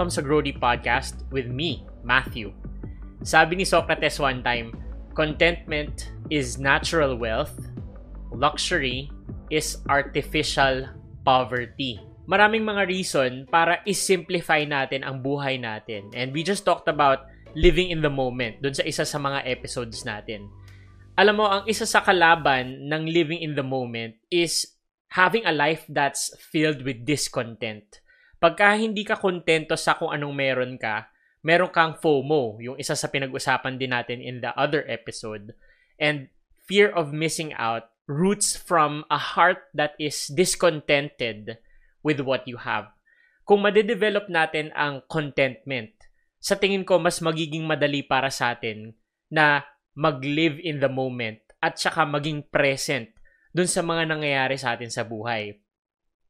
welcome sa Grody Podcast with me, Matthew. Sabi ni Socrates one time, contentment is natural wealth, luxury is artificial poverty. Maraming mga reason para i-simplify natin ang buhay natin. And we just talked about living in the moment dun sa isa sa mga episodes natin. Alam mo, ang isa sa kalaban ng living in the moment is having a life that's filled with discontent pagka hindi ka kontento sa kung anong meron ka, meron kang FOMO, yung isa sa pinag-usapan din natin in the other episode. And fear of missing out roots from a heart that is discontented with what you have. Kung madedevelop natin ang contentment, sa tingin ko mas magiging madali para sa atin na mag-live in the moment at saka maging present dun sa mga nangyayari sa atin sa buhay.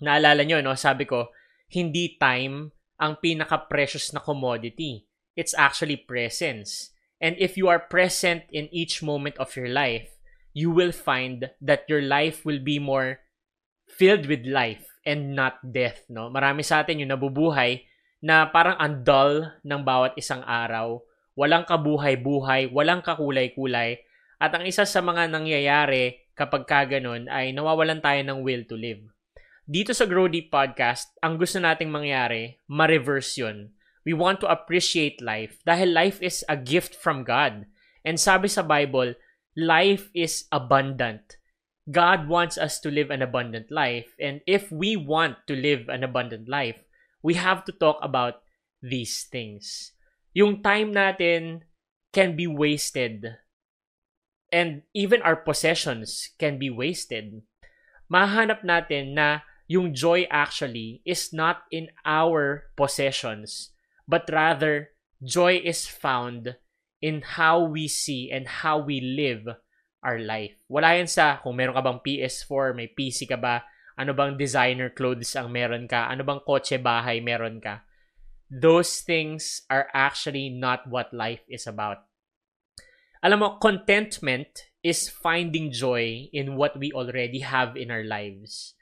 Naalala nyo, no? Sabi ko, hindi time ang pinaka-precious na commodity. It's actually presence. And if you are present in each moment of your life, you will find that your life will be more filled with life and not death, no? Marami sa atin yung nabubuhay na parang ang dull ng bawat isang araw, walang kabuhay-buhay, walang kakulay-kulay, at ang isa sa mga nangyayari kapag kaganon ay nawawalan tayo ng will to live. Dito sa Grow Deep Podcast, ang gusto nating mangyari, ma-reverse yun. We want to appreciate life dahil life is a gift from God. And sabi sa Bible, life is abundant. God wants us to live an abundant life. And if we want to live an abundant life, we have to talk about these things. Yung time natin can be wasted. And even our possessions can be wasted. Mahanap natin na yung joy actually is not in our possessions, but rather joy is found in how we see and how we live our life. Wala yan sa kung meron ka bang PS4, may PC ka ba, ano bang designer clothes ang meron ka, ano bang kotse bahay meron ka. Those things are actually not what life is about. Alam mo, contentment is finding joy in what we already have in our lives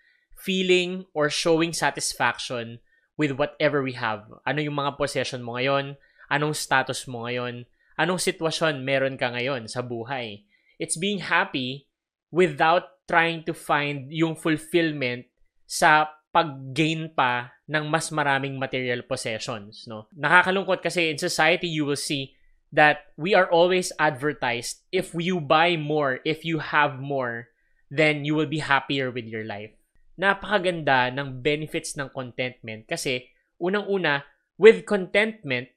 feeling or showing satisfaction with whatever we have. Ano yung mga possession mo ngayon? Anong status mo ngayon? Anong sitwasyon meron ka ngayon sa buhay? It's being happy without trying to find yung fulfillment sa pag-gain pa ng mas maraming material possessions, no? Nakakalungkot kasi in society you will see that we are always advertised if you buy more, if you have more, then you will be happier with your life napakaganda ng benefits ng contentment kasi unang-una, with contentment,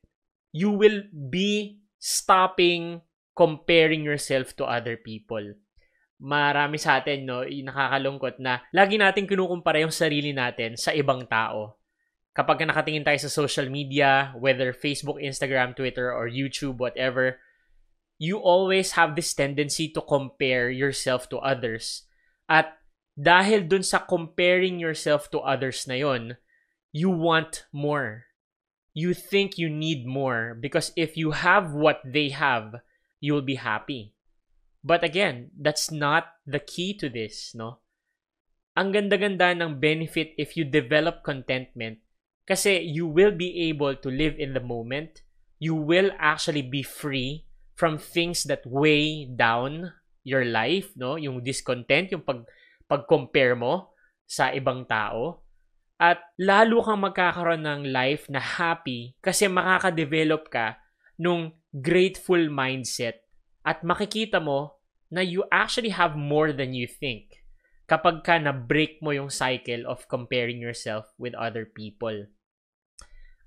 you will be stopping comparing yourself to other people. Marami sa atin, no, nakakalungkot na lagi natin kinukumpara yung sarili natin sa ibang tao. Kapag nakatingin tayo sa social media, whether Facebook, Instagram, Twitter, or YouTube, whatever, you always have this tendency to compare yourself to others. At dahil dun sa comparing yourself to others na yon, you want more. You think you need more because if you have what they have, you'll be happy. But again, that's not the key to this, no? Ang ganda-ganda ng benefit if you develop contentment kasi you will be able to live in the moment. You will actually be free from things that weigh down your life, no? Yung discontent, yung pag pag-compare mo sa ibang tao. At lalo kang magkakaroon ng life na happy kasi makaka-develop ka nung grateful mindset at makikita mo na you actually have more than you think kapag ka na-break mo yung cycle of comparing yourself with other people.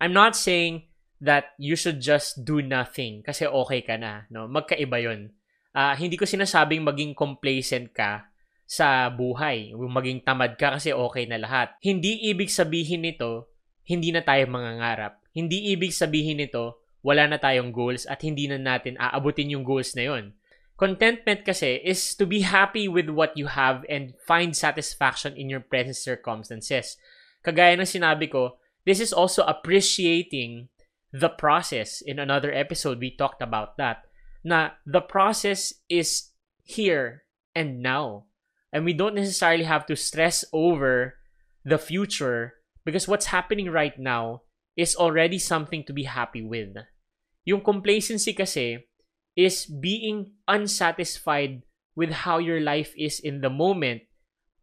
I'm not saying that you should just do nothing kasi okay ka na. No? Magkaiba yun. Uh, hindi ko sinasabing maging complacent ka sa buhay. Maging tamad ka kasi okay na lahat. Hindi ibig sabihin nito, hindi na tayo mangangarap. Hindi ibig sabihin nito, wala na tayong goals at hindi na natin aabutin yung goals na yon. Contentment kasi is to be happy with what you have and find satisfaction in your present circumstances. Kagaya ng sinabi ko, this is also appreciating the process. In another episode, we talked about that. Na the process is here and now and we don't necessarily have to stress over the future because what's happening right now is already something to be happy with. Yung complacency kasi is being unsatisfied with how your life is in the moment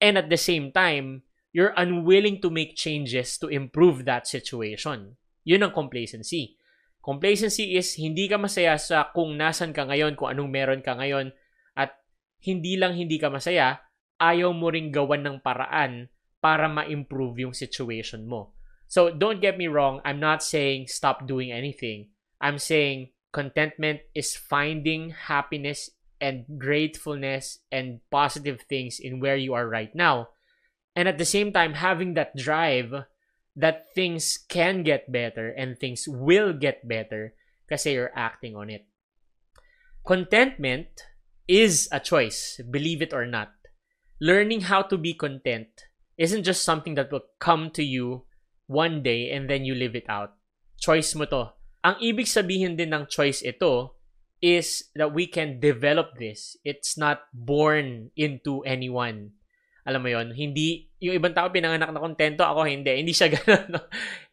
and at the same time, you're unwilling to make changes to improve that situation. Yun ang complacency. Complacency is hindi ka masaya sa kung nasan ka ngayon, kung anong meron ka ngayon, at hindi lang hindi ka masaya, ayaw mo ring gawan ng paraan para ma-improve yung situation mo. So don't get me wrong, I'm not saying stop doing anything. I'm saying contentment is finding happiness and gratefulness and positive things in where you are right now. And at the same time, having that drive that things can get better and things will get better kasi you're acting on it. Contentment is a choice, believe it or not. Learning how to be content isn't just something that will come to you one day and then you live it out. Choice mo to. Ang ibig sabihin din ng choice ito is that we can develop this. It's not born into anyone. Alam mo yon hindi, yung ibang tao pinanganak na kontento, ako hindi. Hindi siya ganun.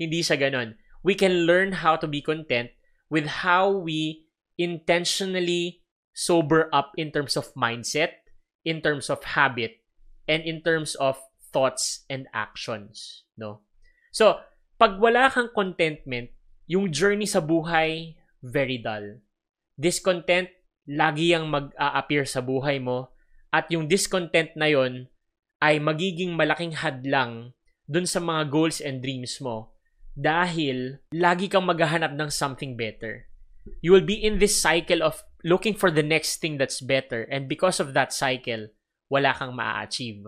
hindi siya ganun. We can learn how to be content with how we intentionally sober up in terms of mindset, in terms of habit, and in terms of thoughts and actions. No? So, pag wala kang contentment, yung journey sa buhay, very dull discontent lagi yang mag-a-appear sa buhay mo at yung discontent na yon ay magiging malaking hadlang dun sa mga goals and dreams mo dahil lagi kang maghahanap ng something better. You will be in this cycle of looking for the next thing that's better and because of that cycle, wala kang maa-achieve.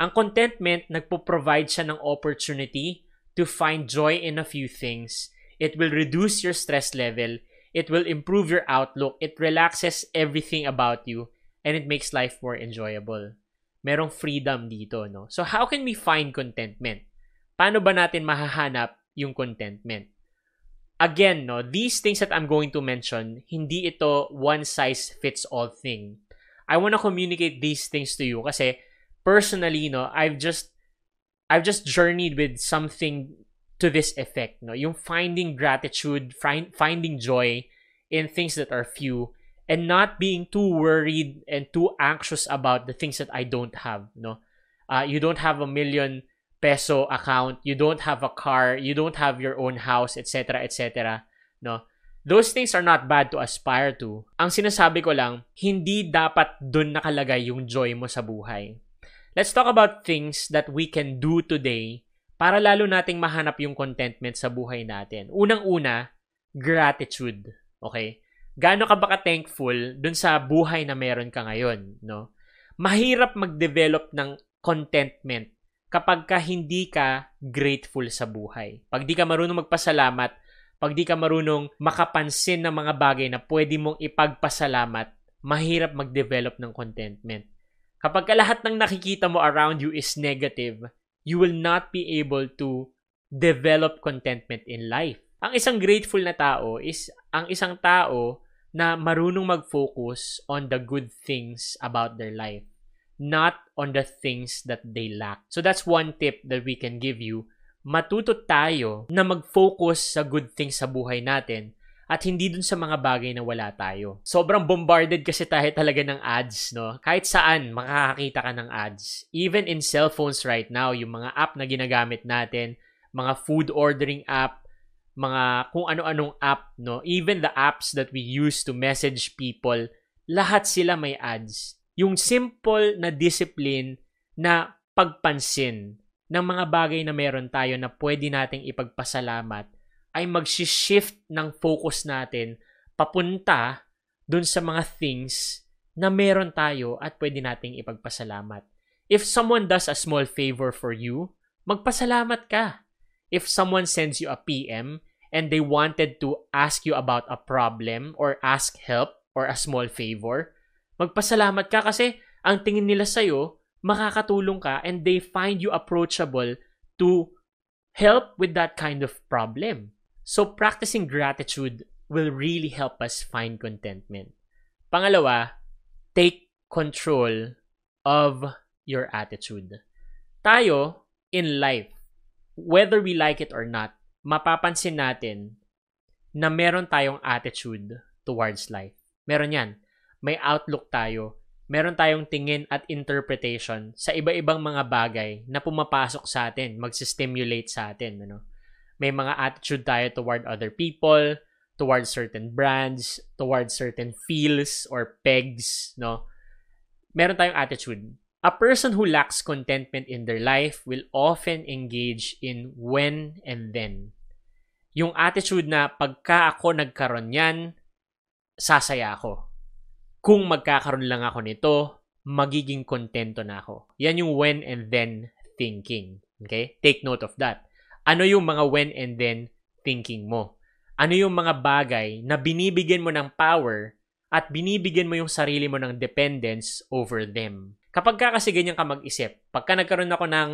Ang contentment, nagpo-provide siya ng opportunity to find joy in a few things. It will reduce your stress level It will improve your outlook. It relaxes everything about you and it makes life more enjoyable. Merong freedom dito, no? So how can we find contentment? Paano ba natin mahahanap yung contentment? Again, no, these things that I'm going to mention, hindi ito one size fits all thing. I want to communicate these things to you kasi personally, no, I've just I've just journeyed with something to this effect no yung finding gratitude find, finding joy in things that are few and not being too worried and too anxious about the things that I don't have no uh, you don't have a million peso account you don't have a car you don't have your own house etc etc no those things are not bad to aspire to ang sinasabi ko lang hindi dapat dun nakalagay yung joy mo sa buhay let's talk about things that we can do today para lalo nating mahanap yung contentment sa buhay natin. Unang-una, gratitude. Okay? Gaano ka ba ka-thankful dun sa buhay na meron ka ngayon, no? Mahirap mag-develop ng contentment kapag ka hindi ka grateful sa buhay. Pag di ka marunong magpasalamat, pag di ka marunong makapansin ng mga bagay na pwede mong ipagpasalamat, mahirap mag-develop ng contentment. Kapag ka lahat ng nakikita mo around you is negative, you will not be able to develop contentment in life. Ang isang grateful na tao is ang isang tao na marunong mag-focus on the good things about their life, not on the things that they lack. So that's one tip that we can give you. Matuto tayo na mag-focus sa good things sa buhay natin at hindi dun sa mga bagay na wala tayo. Sobrang bombarded kasi tayo talaga ng ads, no? Kahit saan, makakakita ka ng ads. Even in cellphones right now, yung mga app na ginagamit natin, mga food ordering app, mga kung ano-anong app, no? Even the apps that we use to message people, lahat sila may ads. Yung simple na discipline na pagpansin ng mga bagay na meron tayo na pwede nating ipagpasalamat ay mag-shift ng focus natin papunta dun sa mga things na meron tayo at pwede nating ipagpasalamat. If someone does a small favor for you, magpasalamat ka. If someone sends you a PM and they wanted to ask you about a problem or ask help or a small favor, magpasalamat ka kasi ang tingin nila sa'yo, makakatulong ka and they find you approachable to help with that kind of problem. So practicing gratitude will really help us find contentment. Pangalawa, take control of your attitude. Tayo, in life, whether we like it or not, mapapansin natin na meron tayong attitude towards life. Meron yan. May outlook tayo. Meron tayong tingin at interpretation sa iba-ibang mga bagay na pumapasok sa atin, magsistimulate sa atin. Ano? May mga attitude tayo toward other people, towards certain brands, towards certain feels or pegs, no? Meron tayong attitude. A person who lacks contentment in their life will often engage in when and then. Yung attitude na pagka ako nagkaroon yan, sasaya ako. Kung magkakaroon lang ako nito, magiging kontento na ako. Yan yung when and then thinking. Okay? Take note of that. Ano yung mga when and then thinking mo? Ano yung mga bagay na binibigyan mo ng power at binibigyan mo yung sarili mo ng dependence over them? Kapag ka kasi ganyan ka mag-isip, pagka nagkaroon ako ng,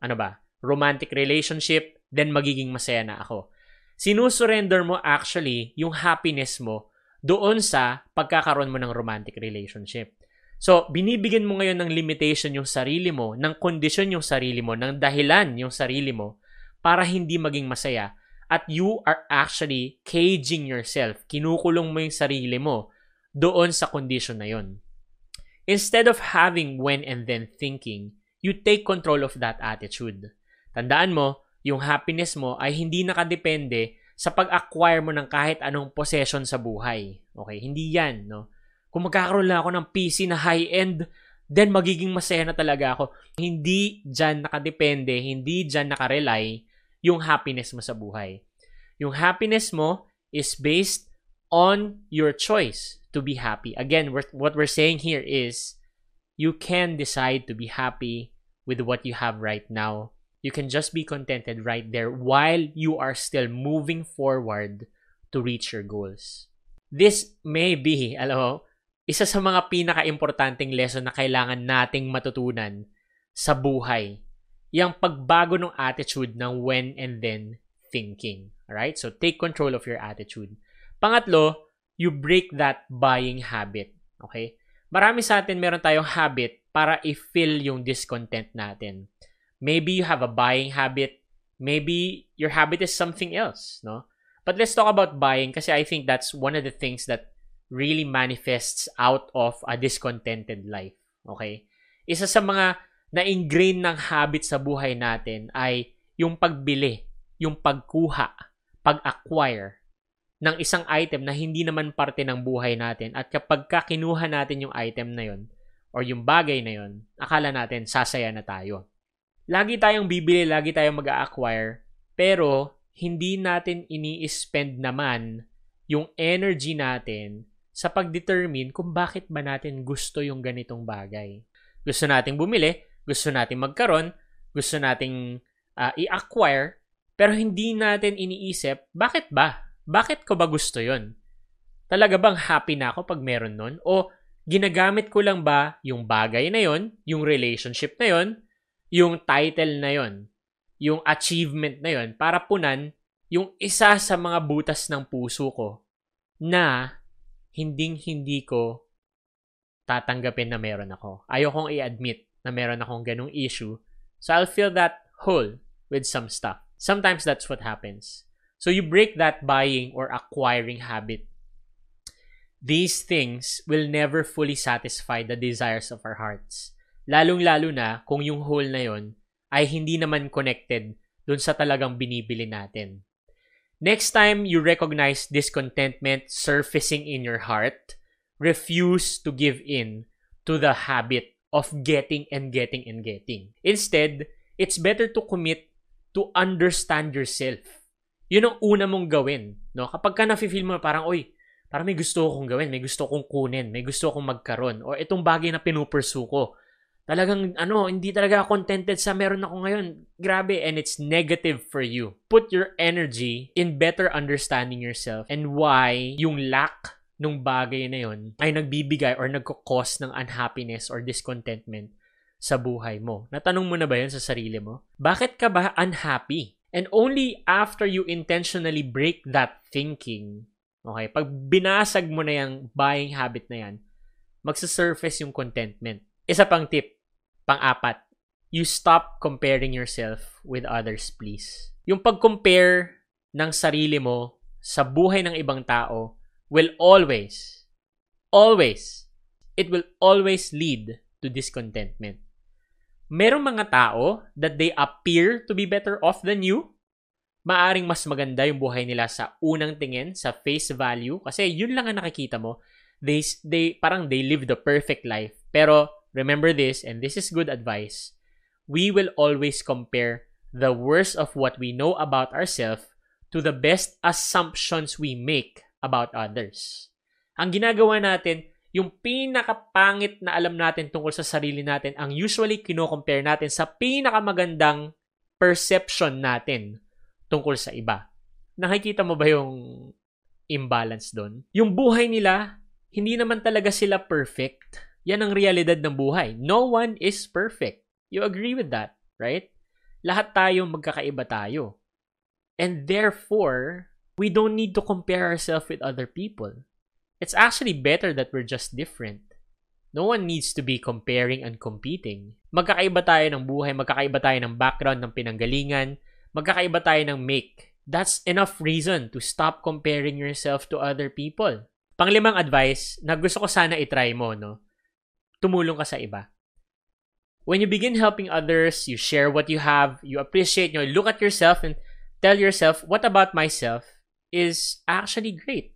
ano ba, romantic relationship, then magiging masaya na ako. Sinusurrender mo actually yung happiness mo doon sa pagkakaroon mo ng romantic relationship. So, binibigyan mo ngayon ng limitation yung sarili mo, ng kondisyon yung sarili mo, ng dahilan yung sarili mo para hindi maging masaya. At you are actually caging yourself. Kinukulong mo yung sarili mo doon sa condition na yon. Instead of having when and then thinking, you take control of that attitude. Tandaan mo, yung happiness mo ay hindi nakadepende sa pag-acquire mo ng kahit anong possession sa buhay. Okay? Hindi yan, no? Kung magkakaroon lang ako ng PC na high-end, then magiging masaya na talaga ako. Hindi dyan nakadepende, hindi dyan nakarely yung happiness mo sa buhay. Yung happiness mo is based on your choice to be happy. Again, what we're saying here is you can decide to be happy with what you have right now. You can just be contented right there while you are still moving forward to reach your goals. This may be, alam mo, isa sa mga pinaka-importanting lesson na kailangan nating matutunan sa buhay. Yung pagbago ng attitude ng when and then thinking. Alright? So, take control of your attitude. Pangatlo, you break that buying habit. Okay? Marami sa atin meron tayong habit para i-fill yung discontent natin. Maybe you have a buying habit. Maybe your habit is something else, no? But let's talk about buying kasi I think that's one of the things that really manifests out of a discontented life. Okay? Isa sa mga na-ingrain ng habit sa buhay natin ay yung pagbili, yung pagkuha, pag-acquire ng isang item na hindi naman parte ng buhay natin at kapag ka kinuha natin yung item na yon or yung bagay na yon, akala natin sasaya na tayo. Lagi tayong bibili, lagi tayong mag-acquire, pero hindi natin ini-spend naman yung energy natin sa pag-determine kung bakit ba natin gusto yung ganitong bagay. Gusto nating bumili, gusto nating magkaroon, gusto nating uh, i-acquire, pero hindi natin iniisip, bakit ba? Bakit ko ba gusto yon? Talaga bang happy na ako pag meron nun? O ginagamit ko lang ba yung bagay na yon, yung relationship na yon, yung title na yon, yung achievement na yon para punan yung isa sa mga butas ng puso ko na hinding-hindi ko tatanggapin na meron ako. Ayokong i-admit na meron akong ganung issue. So I'll fill that hole with some stuff. Sometimes that's what happens. So you break that buying or acquiring habit. These things will never fully satisfy the desires of our hearts. Lalong-lalo na kung yung hole na yon ay hindi naman connected dun sa talagang binibili natin. Next time you recognize discontentment surfacing in your heart, refuse to give in to the habit of getting and getting and getting. Instead, it's better to commit to understand yourself yun ang una mong gawin. No? Kapag ka nafe-feel mo parang, oy, parang may gusto akong gawin, may gusto akong kunin, may gusto akong magkaroon, o itong bagay na pinupursue ko. Talagang, ano, hindi talaga contented sa meron ako ngayon. Grabe, and it's negative for you. Put your energy in better understanding yourself and why yung lack nung bagay na yon ay nagbibigay or nagkakos ng unhappiness or discontentment sa buhay mo. Natanong mo na ba yan sa sarili mo? Bakit ka ba unhappy? And only after you intentionally break that thinking, okay, pag binasag mo na yung buying habit na yan, magsasurface yung contentment. Isa pang tip, pang-apat, you stop comparing yourself with others, please. Yung pag-compare ng sarili mo sa buhay ng ibang tao will always, always, it will always lead to discontentment. Merong mga tao that they appear to be better off than you. Maaring mas maganda yung buhay nila sa unang tingin, sa face value, kasi yun lang ang nakikita mo. They, they, parang they live the perfect life. Pero remember this, and this is good advice, we will always compare the worst of what we know about ourselves to the best assumptions we make about others. Ang ginagawa natin, yung pinakapangit na alam natin tungkol sa sarili natin, ang usually kino-compare natin sa pinakamagandang perception natin tungkol sa iba. Nakikita mo ba yung imbalance doon? Yung buhay nila, hindi naman talaga sila perfect. Yan ang realidad ng buhay. No one is perfect. You agree with that, right? Lahat tayo magkakaiba tayo. And therefore, we don't need to compare ourselves with other people. It's actually better that we're just different. No one needs to be comparing and competing. Magkakaiba tayo ng buhay, magkakaiba tayo ng background, ng pinanggalingan, magkakaiba tayo ng make. That's enough reason to stop comparing yourself to other people. Panglimang advice na gusto ko sana itry mo, no? Tumulong ka sa iba. When you begin helping others, you share what you have, you appreciate, you look at yourself and tell yourself, what about myself is actually great?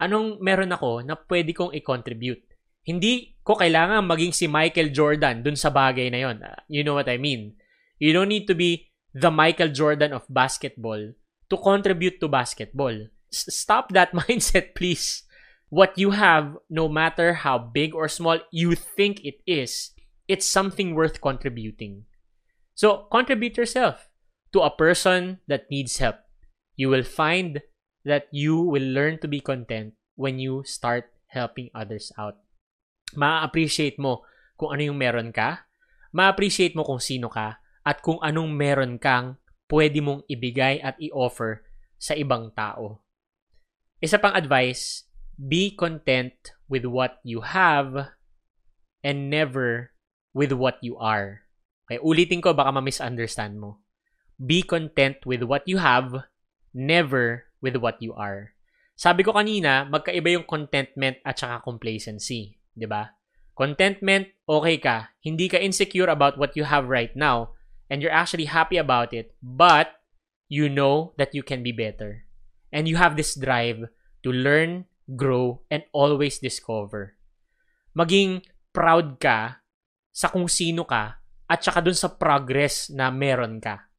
Anong meron ako na pwede kong i-contribute? Hindi ko kailangan maging si Michael Jordan dun sa bagay na yon. Uh, you know what I mean? You don't need to be the Michael Jordan of basketball to contribute to basketball. S- stop that mindset, please. What you have, no matter how big or small you think it is, it's something worth contributing. So, contribute yourself to a person that needs help. You will find that you will learn to be content when you start helping others out. Ma-appreciate mo kung ano yung meron ka, ma-appreciate mo kung sino ka, at kung anong meron kang pwede mong ibigay at i-offer sa ibang tao. Isa pang advice, be content with what you have and never with what you are. Okay, ulitin ko baka ma-misunderstand mo. Be content with what you have, never with what you are. Sabi ko kanina, magkaiba yung contentment at saka complacency, 'di ba? Contentment, okay ka. Hindi ka insecure about what you have right now and you're actually happy about it, but you know that you can be better. And you have this drive to learn, grow, and always discover. Maging proud ka sa kung sino ka at saka dun sa progress na meron ka.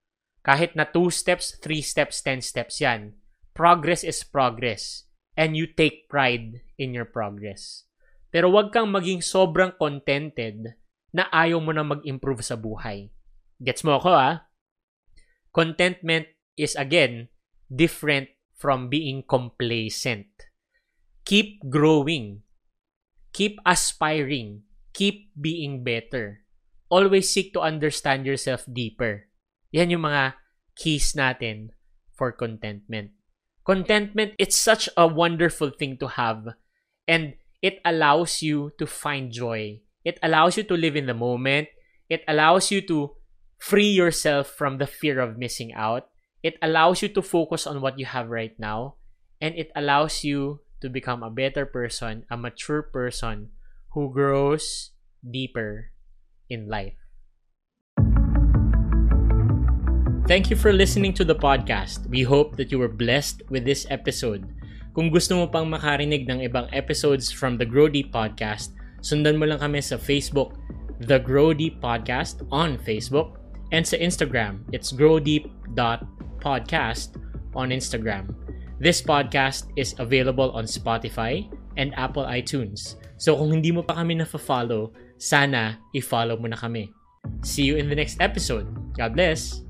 Kahit na 2 steps, 3 steps, 10 steps yan. Progress is progress. And you take pride in your progress. Pero wag kang maging sobrang contented na ayaw mo na mag-improve sa buhay. Gets mo ako ah? Contentment is again different from being complacent. Keep growing. Keep aspiring. Keep being better. Always seek to understand yourself deeper. Yan yung mga keys natin for contentment. Contentment, it's such a wonderful thing to have. And it allows you to find joy. It allows you to live in the moment. It allows you to free yourself from the fear of missing out. It allows you to focus on what you have right now. And it allows you to become a better person, a mature person who grows deeper in life. Thank you for listening to the podcast. We hope that you were blessed with this episode. Kung gusto mo pang makarinig ng ibang episodes from the Grow Deep Podcast, sundan mo lang kami sa Facebook, The Grow Deep Podcast on Facebook, and sa Instagram, it's growdeep.podcast on Instagram. This podcast is available on Spotify and Apple iTunes. So kung hindi mo pa kami na-follow, sana i-follow mo na kami. See you in the next episode. God bless!